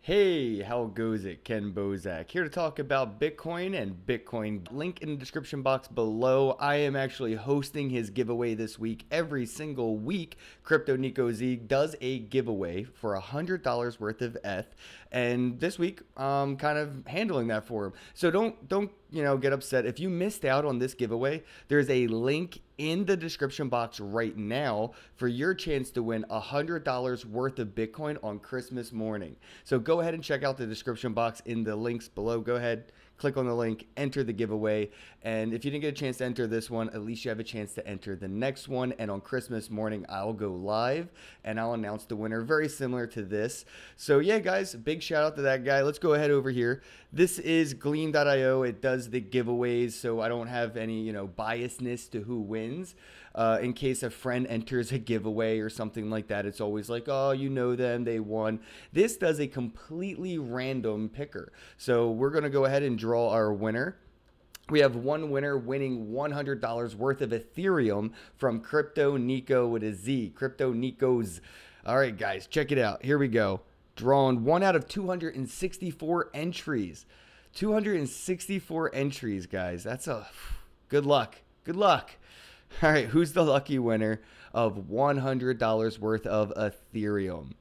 Hey, how goes it? Kenn Bosak here to talk about Bitcoin and Bitcoin. Link in the description box below. I am actually hosting his giveaway this week. Every single week, CryptoNekoZ does a giveaway for a $100 worth of ETH. And this week, I'm kind of handling that for him. So don't, don't, you know, get upset. If you missed out on this giveaway, there's a link in the description box right now for your chance to win $100 worth of Bitcoin on Christmas morning. So go ahead and check out the description box in the links below. Go ahead, click on the link, enter the giveaway. And if you didn't get a chance to enter this one, at least you have a chance to enter the next one. And on Christmas morning, I'll go live and I'll announce the winner, very similar to this. So, yeah, guys, big shout out to that guy. Let's go ahead over here. This is Gleam.io. It does the giveaways, so I don't have any, you know, biasness to who wins. Uh, in case a friend enters a giveaway or something like that, it's always like, oh, you know them, they won. This does a completely random picker. So we're going to go ahead and draw our winner. We have one winner winning $100 worth of Ethereum from CryptoNeko with a Z. CryptoNeko's. All right, guys, check it out. Here we go. Drawn one out of 264 entries. 264 entries, guys. That's a good luck. Good luck. All right, who's the lucky winner of $100 worth of Ethereum?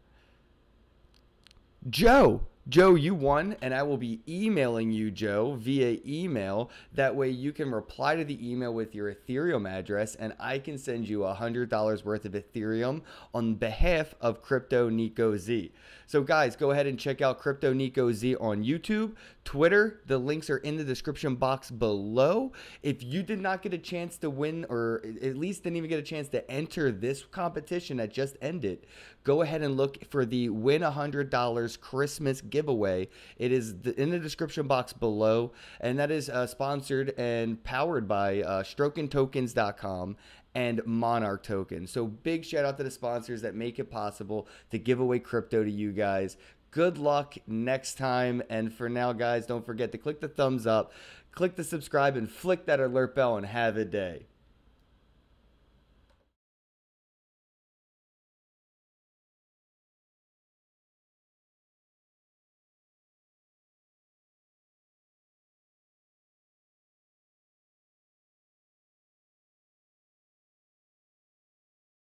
Joe. Joe, you won, and I will be emailing you, Joe, via email. That way you can reply to the email with your Ethereum address, and I can send you $100 worth of Ethereum on behalf of CryptoNekoZ. So, guys, go ahead and check out CryptoNekoZ on YouTube, Twitter. The links are in the description box below. If you did not get a chance to win, or at least didn't even get a chance to enter this competition that just ended, go ahead and look for the Win $100 Christmas gift giveaway. It is in the description box below, and that is uh, sponsored and powered by uh, StrokenTokens.com and Monarch Token. So big shout out to the sponsors that make it possible to give away crypto to you guys. Good luck next time. And for now, guys, don't forget to click the thumbs up, click the subscribe, and flick that alert bell, and have a day.